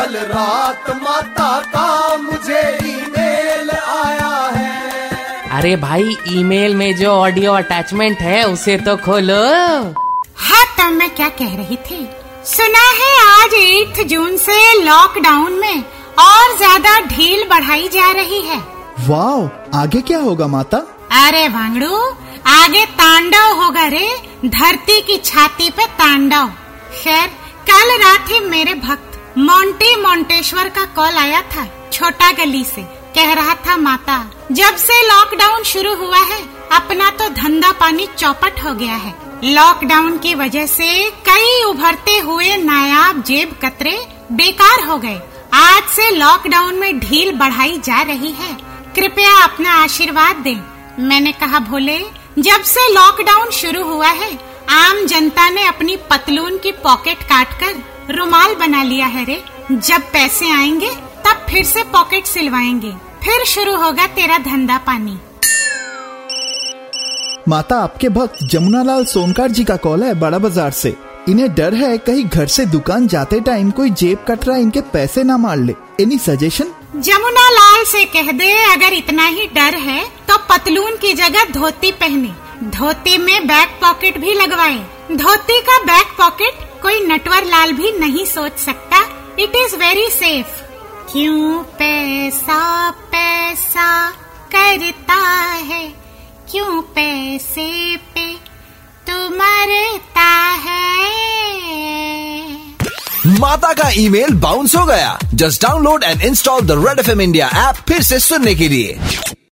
कल रात माता का मुझे ईमेल आया है। अरे भाई ईमेल में जो ऑडियो अटैचमेंट है उसे तो खोलो। हाँ तब मैं क्या कह रही थी? सुना है आज 8 जून से लॉकडाउन में और ज़्यादा ढील बढ़ाई जा रही है। वाओ आगे क्या होगा माता? अरे वांगड़ू आगे तांडव होगा रे धरती की छाती पे तांडव। खैर कल रात ही मेरे भक्त मोंटी मोंटेश्वर का कॉल आया था, छोटा गली से। कह रहा था, माता, जब से लॉकडाउन शुरू हुआ है, अपना तो धंधा पानी चौपट हो गया है। लॉकडाउन की वजह से कई उभरते हुए नायाब जेब कतरे बेकार हो गए। आज से लॉकडाउन में ढील बढ़ाई जा रही है। कृपया अपना आशीर्वाद दें। मैंने कहा, भोले, जब से लॉकडाउन शुरू हुआ है आम जनता ने अपनी पतलून की पॉकेट काट कर रुमाल बना लिया है रे। जब पैसे आएँगे तब फिर से पॉकेट सिलवाएँगे। फिर शुरू होगा तेरा धंधा पानी। माता आपके भक्त जमुनालाल सोनकार जी का कॉल है बड़ा बाज़ार से। इन्हें डर है कहीं घर से दुकान जाते टाइम कोई जेब कटरा इनके पैसे ना मार ले। Any suggestion? जमुना लाल से कह दे अगर इतना ही डर है तो पतलून की जगह धोती पहने। धोती में बैक पॉकेट भी लगवाए। धोती का बैक पॉकेट कोई नटवर लाल भी नहीं सोच सकता। इट इज़ वेरी सेफ़ क्यों पैसा पैसा करता है? क्यों पैसे पे तू मरता है? माता का ईमेल बाउंस हो गया। Just download and install the red F M India app फिर से सुनने के लिए।